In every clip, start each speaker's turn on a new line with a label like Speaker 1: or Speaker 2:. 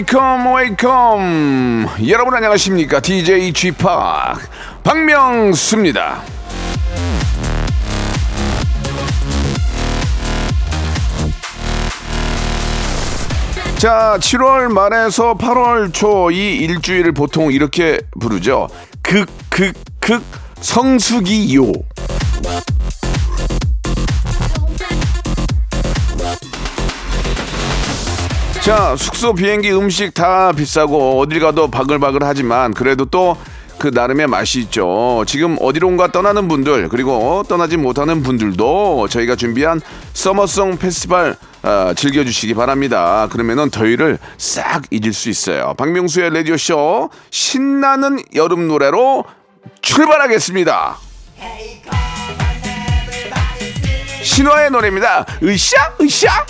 Speaker 1: Welcome welcome. 여러분 안녕하십니까? DJ p 박명수입니다. 자 7월 말에서 8월 초 이 일주일을 보통 이렇게 부르죠. 극 극 극 성수기요 자 숙소 비행기 음식 다 비싸고 어딜 가도 바글바글 하지만 그래도 또 그 나름의 맛이 있죠. 지금 어디론가 떠나는 분들 그리고 떠나지 못하는 분들도 저희가 준비한 서머송 페스티벌 아, 즐겨주시기 바랍니다. 그러면은 더위를 싹 잊을 수 있어요. 박명수의 라디오 쇼 신나는 여름 노래로 출발하겠습니다. 신화의 노래입니다. 으쌰 으쌰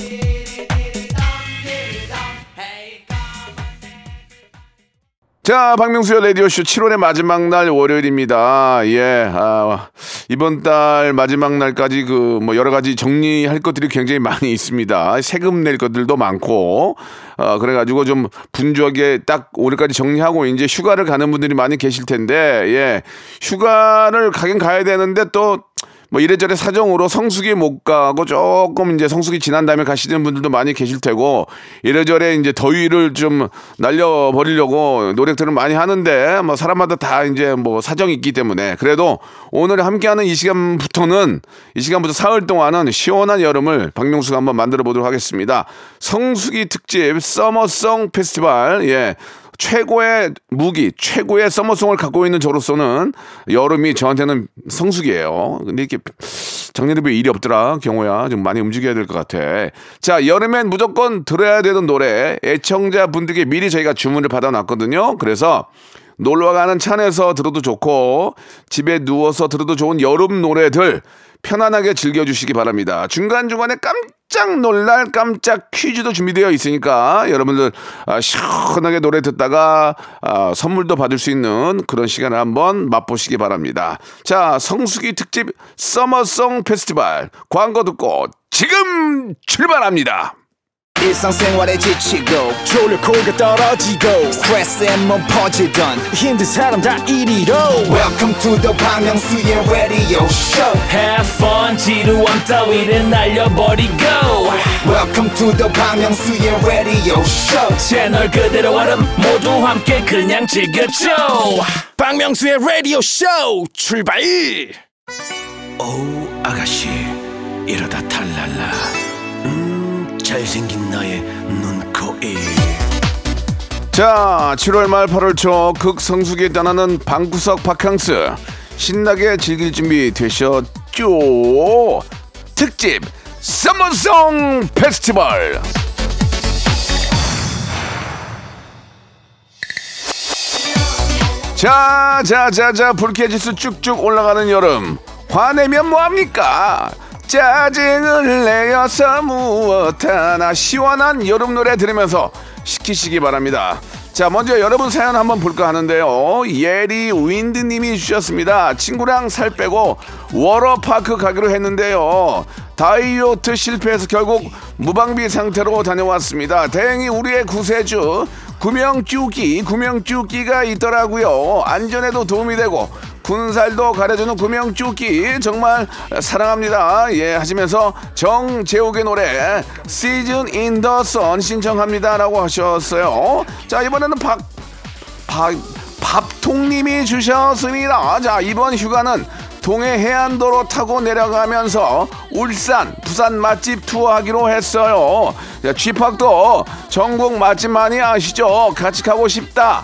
Speaker 1: 자, 박명수의 라디오쇼 7월의 마지막 날 월요일입니다. 예, 아, 이번 달 마지막 날까지 그 뭐 여러 가지 정리할 것들이 굉장히 많이 있습니다. 세금 낼 것들도 많고, 어, 그래가지고 좀 분주하게 딱 오늘까지 정리하고 이제 휴가를 가는 분들이 많이 계실 텐데, 예, 휴가를 가긴 가야 되는데 또 뭐 이래저래 사정으로 성수기 못 가고 조금 이제 성수기 지난 다음에 가시는 분들도 많이 계실 테고 이래저래 이제 더위를 좀 날려버리려고 노력들을 많이 하는데 뭐 사람마다 다 이제 뭐 사정이 있기 때문에 그래도 오늘 함께하는 이 시간부터는 이 시간부터 사흘 동안은 시원한 여름을 박명수가 한번 만들어 보도록 하겠습니다. 성수기 특집 서머송 페스티벌 예. 최고의 무기, 최고의 서머송을 갖고 있는 저로서는 여름이 저한테는 성수기예요. 근데 이렇게 작년에 비해 일이 없더라, 경호야. 좀 많이 움직여야 될 것 같아. 자, 여름엔 무조건 들어야 되는 노래, 애청자 분들께 미리 저희가 주문을 받아놨거든요. 그래서 놀러 가는 차 안에서 들어도 좋고 집에 누워서 들어도 좋은 여름 노래들 편안하게 즐겨주시기 바랍니다. 중간중간에 깜짝 놀랄 깜짝 퀴즈도 준비되어 있으니까 여러분들 아, 시원하게 노래 듣다가 아, 선물도 받을 수 있는 그런 시간을 한번 맛보시기 바랍니다. 자, 성수기 특집 서머송 페스티벌 광고 듣고 지금 출발합니다.
Speaker 2: 일상생활에 지치고, 졸려 코가 떨어지고, 스트레스에 몸 퍼지던, 힘든 사람 다 이리로. welcome to the Bang Myung-soo's radio show
Speaker 3: Have fun, 지루함 따위를 날려버리고.
Speaker 2: welcome to the Bang Myung-soo's radio show
Speaker 3: 채널 그대로 얼음 모두 함께 그냥 즐겨줘.
Speaker 1: 박명수의 라디오 쇼 출발! 어우 아가씨 이러다 탈랄라 음 잘생긴 나의 눈코입 자 7월 말 8월 초 극성수기에 떠나는 방구석 바캉스 신나게 즐길 준비 되셨죠? 특집 서머송 페스티벌 자, 자, 자, 자, 불쾌지수 쭉쭉 올라가는 여름. 화내면 뭐합니까? 짜증을 내어서 무엇 하나 시원한 여름 노래 들으면서 시키시기 바랍니다. 자, 먼저 여러분 사연 한번 볼까 하는데요. 예리 윈드님이 주셨습니다. 친구랑 살 빼고 워터파크 가기로 했는데요. 다이어트 실패해서 결국 무방비 상태로 다녀왔습니다. 다행히 우리의 구세주 구명조끼 구명조끼가 있더라고요. 안전에도 도움이 되고 군살도 가려주는 구명조끼 정말 사랑합니다. 예 하시면서 정재욱의 노래 Season in the Sun 신청합니다라고 하셨어요. 자 이번에는 박 박, 밥통님이 주셨습니다. 자, 이번 휴가는 동해 해안도로 타고 내려가면서 울산, 부산 맛집 투어하기로 했어요. 자, 쥐팍도 전국 맛집 많이 아시죠? 같이 가고 싶다.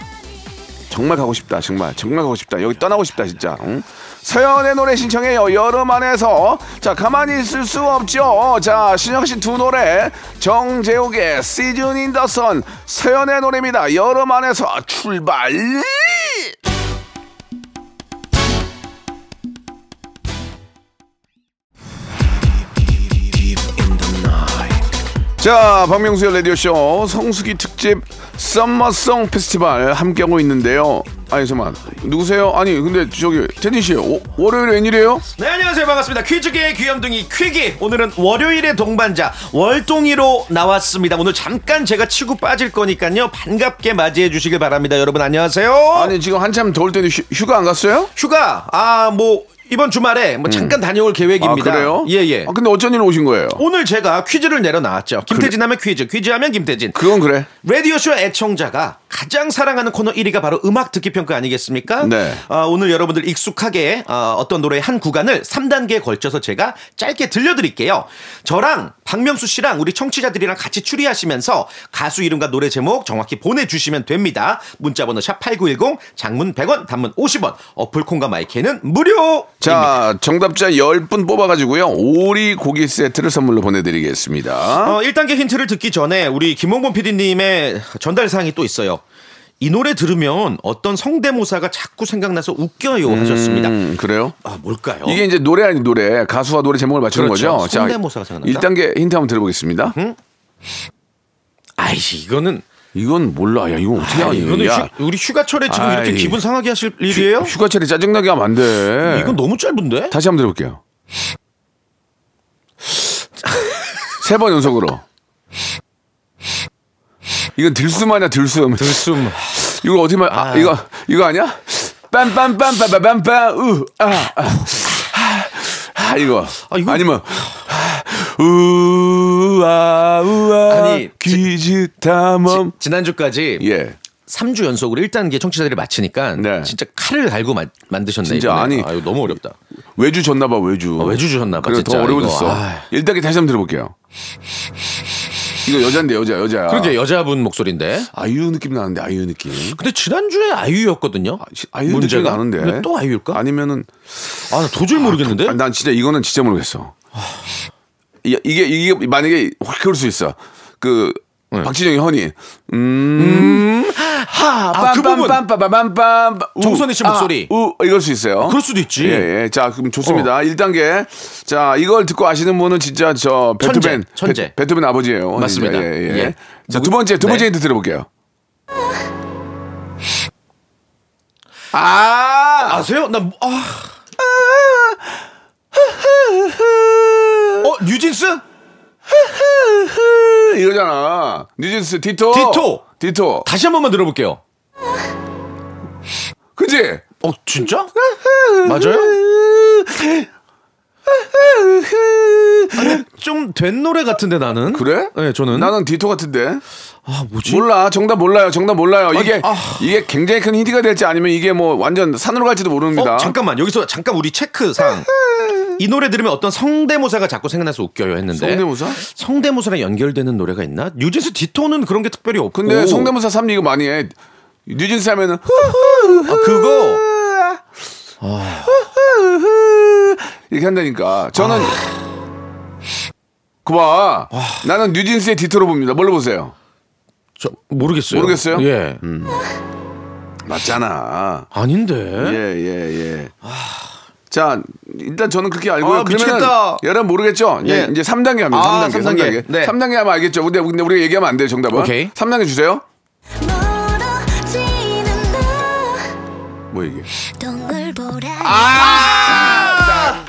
Speaker 1: 정말 가고 싶다. 정말 정말 가고 싶다. 여기 떠나고 싶다 진짜. 응? 서연의 노래 신청해요. 여름 안에서 자 가만히 있을 수 없죠. 자 신영 씨두 노래 정재욱의 시즌 인더선 서연의 노래입니다. 여름 안에서 출발. 자, 박명수의 라디오쇼 성수기 특집 summer song 페스티벌 함께하고 있는데요. 아니, 잠깐만. 누구세요? 아니, 근데 저기, 태진 씨, 오- 월요일에 웬일이에요?
Speaker 4: 네 안녕하세요 반갑습니다 퀴즈계의 귀염둥이 퀴기 오늘은 월요일의 동반자 월동이로 나왔습니다 오늘 잠깐 제가 치고 빠질 거니까요 반갑게 맞이해 주시길 바랍니다 여러분 안녕하세요
Speaker 1: 아니, 지금 한참 더울 때는 휴, 휴가 안 갔어요?
Speaker 4: 휴가 아 뭐 이번 주말에 뭐 잠깐 다녀올
Speaker 1: 아,
Speaker 4: 계획입니다
Speaker 1: 그래요?
Speaker 4: 예 예
Speaker 1: 아, 근데 어쩐 일로 오신 거예요?
Speaker 4: 오늘 제가 퀴즈를 내려 나왔죠 김태진 하면 퀴즈 퀴즈 하면 김태진
Speaker 1: 그건 그래.
Speaker 4: 라디오쇼 애청자가 가장 사랑하는 코너 1위가 바로 음악 듣기 평가 아니겠습니까?
Speaker 1: 네.
Speaker 4: 아, 오늘 여러분들 익숙하게 아, 어떤 노래의 한 구간을 3단계에 걸쳐서 제가 짧게 들려드릴게요. 저랑 박명수 씨랑 우리 청취자들이랑 같이 추리하시면서 가수 이름과 노래 제목 정확히 보내주시면 됩니다. 문자번호 샵8910 장문 100원 단문 50원 어플콘과 마이크는 무료
Speaker 1: 자, 정답자 10분 뽑아가지고요. 오리 고기 세트를 선물로 보내드리겠습니다.
Speaker 4: 어, 1단계 힌트를 듣기 전에 우리 김홍범 PD님의 전달 사항이 또 있어요. 이 노래 들으면 어떤 성대모사가 자꾸 생각나서 웃겨요 하셨습니다.
Speaker 1: 음, 그래요?
Speaker 4: 아 뭘까요?
Speaker 1: 이게 이제 노래 아닌 노래, 가수와 노래 제목을 맞추는
Speaker 4: 그렇죠.
Speaker 1: 거죠.
Speaker 4: 성대모사가 생각난다.
Speaker 1: 1단계 힌트 한번 들어보겠습니다.
Speaker 4: 아이씨 이거는
Speaker 1: 이건 몰라. 야, 이건 어떻게
Speaker 4: 아,
Speaker 1: 하냐.
Speaker 4: 이거는
Speaker 1: 야,
Speaker 4: 휴, 우리 휴가철에 지금 이렇게
Speaker 1: 아이.
Speaker 4: 기분 상하게 하실 일이에요?
Speaker 1: 휴가철에 짜증나게 하면 안 돼.
Speaker 4: 이건 너무 짧은데?
Speaker 1: 다시 한번 들어볼게요. 세 번 연속으로. 이건 들숨 아니야, 들숨.
Speaker 4: 들숨.
Speaker 1: 이거 어떻게 말, 아, 이거, 이거 아니야? 빰빰빰빰빰빰빰, 으, 아, 아, 아, 이거.
Speaker 4: 아, 이거-
Speaker 1: 아니면, 우 아, 우아,
Speaker 4: 아니,
Speaker 1: 퀴즈 탐험.
Speaker 4: 지난주까지
Speaker 1: 예.
Speaker 4: 3주 연속으로 1단계 청취자들이 맞히니까
Speaker 1: 네.
Speaker 4: 진짜 칼을 갈고 마- 만드셨네.
Speaker 1: 진짜,
Speaker 4: 이번에.
Speaker 1: 아니.
Speaker 4: 아, 이거 너무 어렵다.
Speaker 1: 외주 줬나 봐, 외주.
Speaker 4: 아, 외주 주셨나 봐,
Speaker 1: 그래,
Speaker 4: 진짜.
Speaker 1: 더 어려워졌어.
Speaker 4: 아.
Speaker 1: 1단계 다시 한번 들어볼게요. 이거 여자인데, 여자, 여자야.
Speaker 4: 그러게 여자분 목소리인데.
Speaker 1: 아이유 느낌 나는데, 아이유 느낌.
Speaker 4: 근데 지난주에 아이유였거든요.
Speaker 1: 시- 아이유 느낌
Speaker 4: 문제가?
Speaker 1: 나는데.
Speaker 4: 근데 또 아이유일까?
Speaker 1: 아니면은,
Speaker 4: 아, 나 도저히 모르겠는데.
Speaker 1: 아, 난 진짜 이거는 진짜 모르겠어. 이- 이게 이게 만약에 확 그럴 수 있어. 그
Speaker 4: 네.
Speaker 1: 박진영이 허니 음, 하,
Speaker 4: 아, 그 부분.
Speaker 1: 빰빰빰빰빰빰 우,
Speaker 4: 정선희 씨
Speaker 1: 아,
Speaker 4: 목소리.
Speaker 1: 우 이럴 수 있어요.
Speaker 4: 그럴 수도 있지. 어.
Speaker 1: 예, 예. 자, 그럼 좋습니다. 1단계. 자, 이걸 듣고 아시는 분은 진짜 저 베토벤
Speaker 4: 천재.
Speaker 1: 베, 토벤 아버지예요.
Speaker 4: 맞습니다.
Speaker 1: 예, 예.
Speaker 4: 예.
Speaker 1: 자, 두 번째 두
Speaker 4: 네.
Speaker 1: 번째 힌트 들어볼게요. 아!
Speaker 4: 아세요? 나 아. 어, 뉴진스?
Speaker 1: 이거잖아. 뉴진스
Speaker 4: Ditto.
Speaker 1: Ditto. Ditto.
Speaker 4: 다시 한 번만 들어볼게요.
Speaker 1: 그지?
Speaker 4: 어, 진짜? 맞아요? 좀 된 노래 같은데 나는.
Speaker 1: 그래?
Speaker 4: 네, 저는.
Speaker 1: 나는 디토 같은데.
Speaker 4: 아, 뭐지?
Speaker 1: 몰라. 정답 몰라요. 정답 몰라요. 이게
Speaker 4: 아.
Speaker 1: 이게 굉장히 큰 힌트가 될지 아니면 이게 뭐 완전 산으로 갈지도 모릅니다.
Speaker 4: 어, 잠깐만. 여기서 잠깐 우리 체크상. 이 노래 들으면 어떤 성대모사가 자꾸 생각나서 웃겨요 했는데.
Speaker 1: 성대모사?
Speaker 4: 성대모사랑 연결되는 노래가 있나? 뉴진스 디토는 그런 게 특별히 없고.
Speaker 1: 근데 성대모사 3 이거 많이 해. 뉴진스 하면은
Speaker 4: 아, 그거.
Speaker 1: 이렇게 한다니까. 저는 그봐. 나는 뉴진스의 디토로 봅니다. 뭘로 보세요?
Speaker 4: 저 모르겠어요.
Speaker 1: 모르겠어요?
Speaker 4: 예.
Speaker 1: 맞잖아.
Speaker 4: 아닌데.
Speaker 1: 예, 예, 예. 자, 일단 저는 그렇게 알고요.
Speaker 4: 아,
Speaker 1: 그러면
Speaker 4: 미치겠다.
Speaker 1: 여러분 모르겠죠? 예.
Speaker 4: 예.
Speaker 1: 이제 3단계 합니다.
Speaker 4: 아,
Speaker 1: 3단계.
Speaker 4: 삼 단계.
Speaker 1: 3단계.
Speaker 4: 네.
Speaker 1: 3단계 하면 알겠죠. 근데, 근데 우리가 얘기하면 안 돼요, 정답은.
Speaker 4: 오케이.
Speaker 1: 3단계 주세요. 뭐 이게? 아!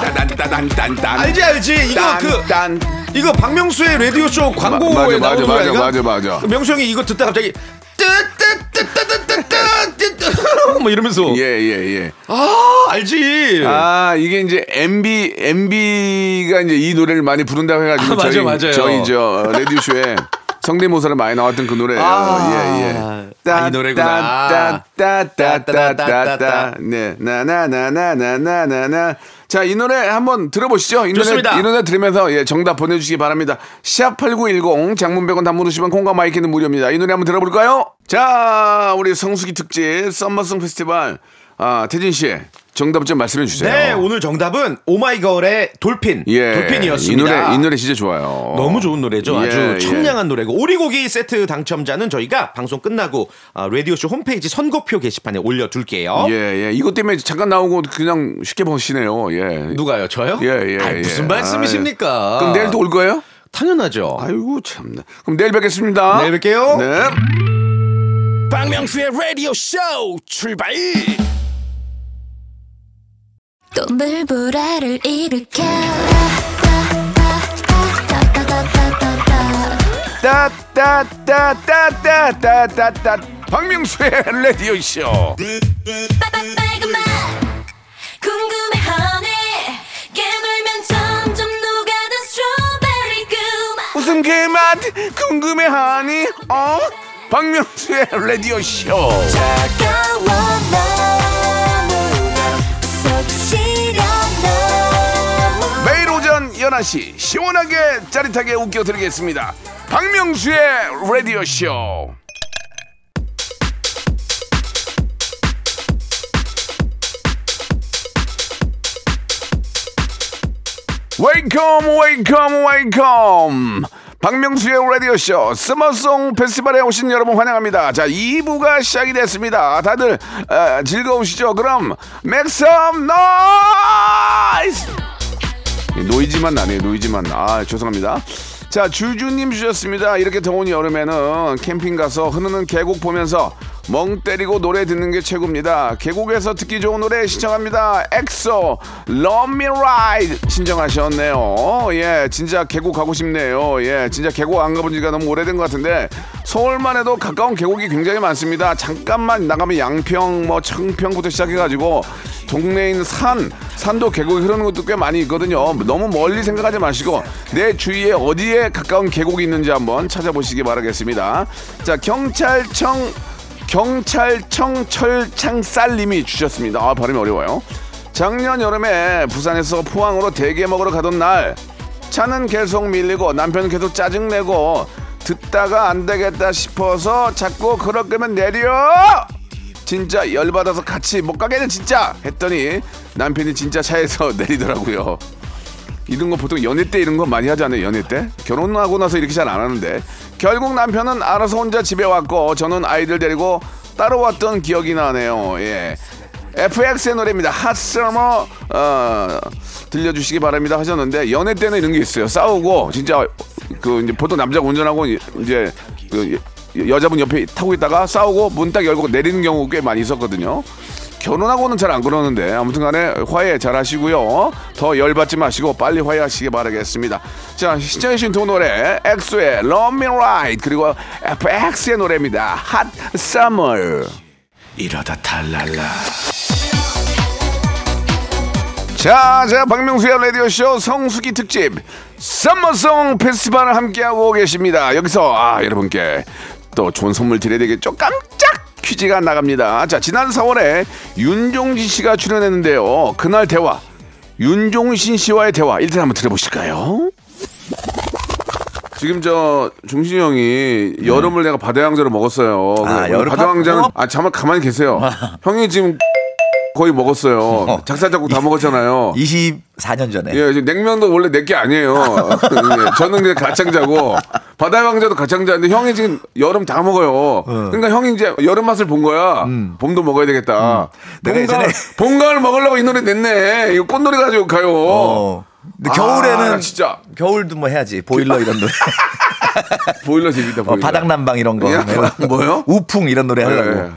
Speaker 1: 딴딴딴딴딴딴딴.
Speaker 4: 알지 알지. 이거 그
Speaker 1: 딴.
Speaker 4: 이거 박명수의 라디오 쇼 광고에
Speaker 1: 맞아,
Speaker 4: 나오는
Speaker 1: 맞아,
Speaker 4: 노래가
Speaker 1: 맞아, 맞아.
Speaker 4: 명수 형이 이거 듣다 갑자기 뜨 뜨뜨뜨뜨뜨뜨 뭐 이러면서
Speaker 1: 예, 예, 예.
Speaker 4: 아 알지.
Speaker 1: 아, 이게 이제 MB, MB가 이제 이 노래를 많이 부른다고 해가지고.
Speaker 4: 아, 맞아요,
Speaker 1: 저희,
Speaker 4: 맞아요.
Speaker 1: 저희 저, 라디오쇼에 성대모사를 많이 나왔던 그 노래예요.
Speaker 4: 아,
Speaker 1: 예, 예.
Speaker 4: 아, 이 노래구나.
Speaker 1: 따따따따따따따. 네, 나나나나나나나나. 자, 이 노래 한번 들어보시죠. 이 노래,
Speaker 4: 좋습니다.
Speaker 1: 이 노래 들으면서 예, 정답 보내주시기 바랍니다. 샵8910 장문 100원 단문 50원 콩과 마이크는 무료입니다. 이 노래 한번 들어볼까요? 자, 우리 성수기 특집 썸머송 페스티벌. 아, 태진 씨. 정답 좀 말씀해 주세요.
Speaker 4: 네 오늘 정답은 오마이걸의 돌핀
Speaker 1: 예.
Speaker 4: 돌핀이었습니다.
Speaker 1: 이 노래, 이 노래 진짜 좋아요.
Speaker 4: 너무 좋은 노래죠.
Speaker 1: 예,
Speaker 4: 아주
Speaker 1: 예.
Speaker 4: 청량한 노래고 오리고기 세트 당첨자는 저희가 방송 끝나고 아, 라디오쇼 홈페이지 선고표 게시판에 올려둘게요.
Speaker 1: 예, 예. 이것 때문에 잠깐 나오고 그냥 쉽게 보시네요. 예.
Speaker 4: 누가요? 저요?
Speaker 1: 예, 예.
Speaker 4: 아이,
Speaker 1: 예.
Speaker 4: 무슨 말씀이십니까?
Speaker 1: 그럼 내일 또 올 거예요?
Speaker 4: 당연하죠.
Speaker 1: 아이고 참나. 그럼 내일 뵙겠습니다.
Speaker 4: 내일 뵐게요.
Speaker 1: 네.
Speaker 3: 박명수의 라디오 쇼 출발
Speaker 5: 또 물보라를 일으켜
Speaker 1: 따따따따따따따따 박명수의 라디오 쇼. 무슨 그맛 궁금해하니? 어? 박명수의 라디오 쇼.
Speaker 5: 차가워
Speaker 1: 오전 11시 시원하게 짜릿하게 웃겨드리겠습니다. 박명수의 라디오 쇼. Welcome welcome welcome. 박명수의 라디오쇼 summer song 페스티벌에 오신 여러분 환영합니다. 자 2부가 시작이 됐습니다. 다들 어, 즐거우시죠? 그럼 make some noise 노이즈만 나네요 노이즈만. 아 죄송합니다. 자 주주님 주셨습니다. 이렇게 더운 여름에는 캠핑 가서 흐르는 계곡 보면서 멍 때리고 노래 듣는 게 최고입니다. 계곡에서 듣기 좋은 노래 신청합니다. 엑소 Love Me Ride 신청하셨네요. 예 진짜 계곡 가고 싶네요. 예 진짜 계곡 안 가본 지가 너무 오래된 것 같은데 서울만 해도 가까운 계곡이 굉장히 많습니다. 잠깐만 나가면 양평 뭐 청평부터 시작해가지고 동네에 있는 산, 산도 계곡이 흐르는 것도 꽤 많이 있거든요. 너무 멀리 생각하지 마시고 내 주위에 어디에 가까운 계곡이 있는지 한번 찾아보시기 바라겠습니다. 자, 경찰청 경찰청 철창쌀님이 주셨습니다. 아, 발음이 어려워요. 작년 여름에 부산에서 포항으로 대게 먹으러 가던 날 차는 계속 밀리고 남편은 계속 짜증내고 듣다가 안 되겠다 싶어서 자꾸 그럴 거면 내려! 진짜 열받아서 같이 못 가게는 진짜! 했더니 남편이 진짜 차에서 내리더라고요. 이런 거 보통 연애 때 이런 거 많이 하지 않아요? 연애 때? 결혼하고 나서 이렇게 잘 안 하는데 결국 남편은 알아서 혼자 집에 왔고 저는 아이들 데리고 따라왔던 기억이 나네요. 예. FX의 노래입니다. 핫서머 어, 들려주시기 바랍니다 하셨는데 연애 때는 이런 게 있어요. 싸우고 진짜 그 이제 보통 남자가 운전하고 이제 그 여자분 옆에 타고 있다가 싸우고 문 딱 열고 내리는 경우 꽤 많이 있었거든요. 결혼하고는 잘 안 그러는데 아무튼 간에 화해 잘 하시고요. 더 열받지 마시고 빨리 화해하시기 바라겠습니다. 자, 신청해주신 두 노래 엑소의 Love Me Right 그리고 FX의 노래입니다. Hot Summer
Speaker 3: 이러다 탈랄라
Speaker 1: 자, 자, 박명수의 라디오쇼 성수기 특집 썸머송 페스티벌을 함께하고 계십니다. 여기서, 아, 여러분께 또 좋은 선물 드려야 되겠죠? 깜짝 퀴즈가 나갑니다. 자, 지난 4월에 윤종신 씨가 출연했는데요. 그날 대화, 윤종신 씨와의 대화, 일단 한번 들어보실까요? 지금 저 종신이 형이 여름을 내가 바다왕자로 먹었어요.
Speaker 6: 아,
Speaker 1: 그
Speaker 6: 여름
Speaker 1: 바다왕자는
Speaker 6: 팝?
Speaker 1: 아 잠깐 가만히 계세요. 형이 지금 거의 먹었어요. 작살잡고 다 먹었잖아요.
Speaker 6: 24년 전에.
Speaker 1: 예, 냉면도 원래 내게 아니에요. 예, 저는 그냥 가창자고 바다의 왕자도 가창자인데 형이 지금 여름 다 먹어요. 그러니까 형이 이제 여름 맛을 본 거야. 봄도 먹어야 되겠다.
Speaker 6: 내가
Speaker 1: 봄, 가을, 봄, 가을 먹으려고 이 노래 냈네. 이거 꽃노래 가지고 가요.
Speaker 6: 어. 근데
Speaker 1: 아,
Speaker 6: 겨울에는
Speaker 1: 진짜
Speaker 6: 겨울도 뭐 해야지. 보일러 이런 노래.
Speaker 1: 보일러 재밌다.
Speaker 6: 어,
Speaker 1: 보일러.
Speaker 6: 바닥난방 이런 거.
Speaker 1: 야, 뭐요?
Speaker 6: 우풍 이런 노래 하려고.
Speaker 1: 예, 예.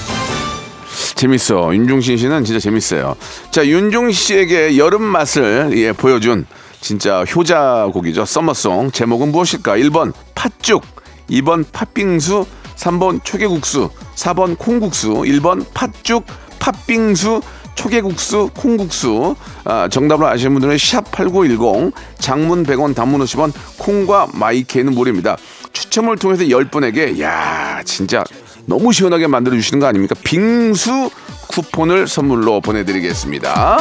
Speaker 1: 재밌어. 윤종신 씨는 진짜 재밌어요. 자, 윤종신 씨에게 여름 맛을 예, 보여준 진짜 효자곡이죠. 썸머송. 제목은 무엇일까? 1번 팥죽, 2번 팥빙수, 3번 초계국수, 4번 콩국수, 1번 팥죽, 팥빙수, 초계국수, 콩국수. 아, 정답을 아시는 분들은 샵8910, 장문 100원, 단문 50원, 콩과 마이케는 무료입니다. 추첨을 통해서 10분에게, 야 진짜 너무 시원하게 만들어 주시는 거 아닙니까? 빙수 쿠폰을 선물로 보내드리겠습니다.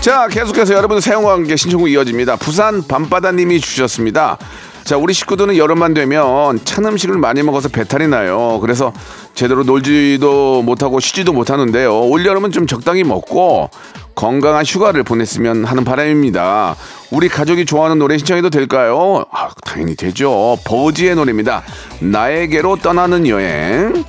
Speaker 1: 자, 계속해서 여러분 사용과 함께 신청곡 이어집니다. 부산 밤바다님이 주셨습니다. 자, 우리 식구들은 여름만 되면 찬 음식을 많이 먹어서 배탈이 나요. 그래서 제대로 놀지도 못하고 쉬지도 못하는데요. 올여름은 좀 적당히 먹고 건강한 휴가를 보냈으면 하는 바람입니다. 우리 가족이 좋아하는 노래 신청해도 될까요? 아, 당연히 되죠. 버지의 노래입니다. 나에게로 떠나는 여행.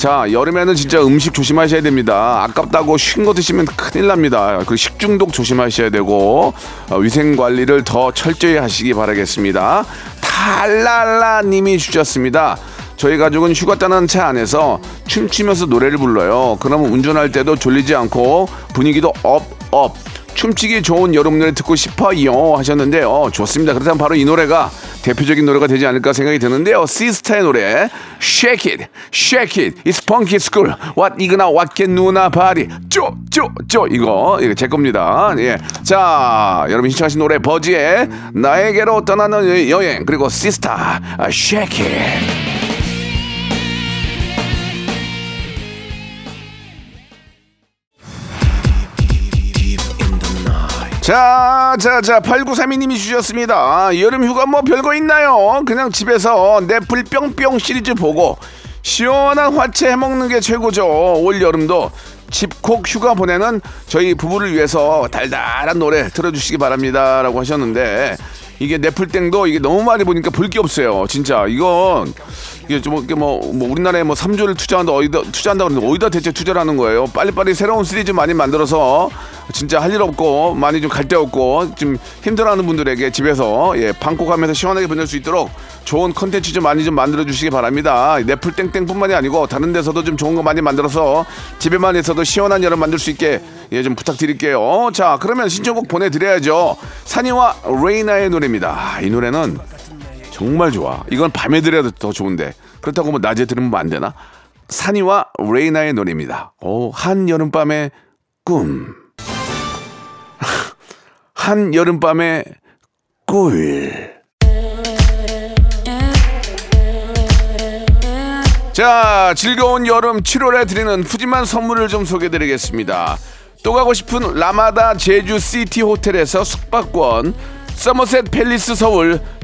Speaker 1: 자, 여름에는 진짜 음식 조심하셔야 됩니다. 아깝다고 쉰 거 드시면 큰일 납니다. 그 식중독 조심하셔야 되고 어, 위생 관리를 더 철저히 하시기 바라겠습니다. 탈랄라 님이 주셨습니다. 저희 가족은 휴가 떠난 차 안에서 춤추면서 노래를 불러요. 그러면 운전할 때도 졸리지 않고 분위기도 업, 업. 춤추기 좋은 여름 노래 듣고 싶어요 하셨는데 어 좋습니다. 그렇다면 바로 이 노래가 대표적인 노래가 되지 않을까 생각이 드는데요. 시스타의 노래 Shake It, Shake It, It's Funky School, What 이거나 What Can 누나 바리, 쪼쪼쪼 이거 이거 제 겁니다. 예, 자 여러분 신청하신 노래 버지의 나에게로 떠나는 여행 그리고 시스타 아, Shake It. 자, 자, 자, 8932님이 주셨습니다. 아, 여름 휴가 뭐 별거 있나요? 그냥 집에서 넷플 뿅뿅 시리즈 보고 시원한 화채 해먹는 게 최고죠. 올 여름도 집콕 휴가 보내는 저희 부부를 위해서 달달한 노래 틀어주시기 바랍니다. 라고 하셨는데 이게 넷플땡도 이게 너무 많이 보니까 볼 게 없어요. 진짜 이건 이게 좀 이게 뭐, 뭐 우리나라에 뭐 3조를 투자한다 어디다 투자한다 그러는데 어디다 대체 투자를 하는 거예요? 빨리빨리 새로운 시리즈 많이 만들어서 진짜 할 일 없고 많이 좀 갈 데 없고 좀 힘들어하는 분들에게 집에서 예 방콕하면서 시원하게 보낼 수 있도록 좋은 컨텐츠 좀 많이 좀 만들어 주시기 바랍니다. 넷플 땡땡뿐만이 아니고 다른 데서도 좀 좋은 거 많이 만들어서 집에만 있어도 시원한 여름 만들 수 있게 예 좀 부탁드릴게요. 자 그러면 신청곡 보내드려야죠. 산이와 레이나의 노래입니다. 아, 이 노래는 정말 좋아. 이건 밤에 들어야 더 좋은데 그렇다고 뭐 낮에 들으면 안 되나? 산이와 레이나의 노래입니다. 오, 한 여름밤의 꿈. 한 여름밤의 꿀. 자, 즐거운 여름 7월에 드리는 푸짐한 선물을 좀 소개드리겠습니다. 또 가고 싶은 라마다 제주 시티 호텔에서 숙박권, 서머셋 팰리스 서울,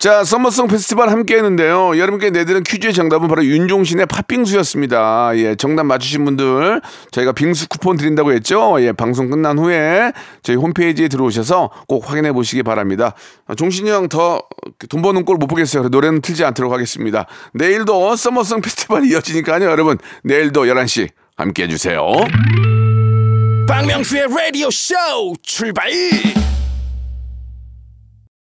Speaker 1: 자, 썸머송 페스티벌 함께 했는데요. 여러분께 내드린 퀴즈의 정답은 바로 윤종신의 팥빙수였습니다. 예, 정답 맞추신 분들 저희가 빙수 쿠폰 드린다고 했죠. 예, 방송 끝난 후에 저희 홈페이지에 들어오셔서 꼭 확인해 보시기 바랍니다. 아, 종신이 형 더 돈 버는 꼴 못 보겠어요. 노래는 틀지 않도록 하겠습니다. 내일도 썸머송 페스티벌이 이어지니까요. 여러분, 내일도 11시 함께 해주세요.
Speaker 3: 박명수의 라디오 쇼 출발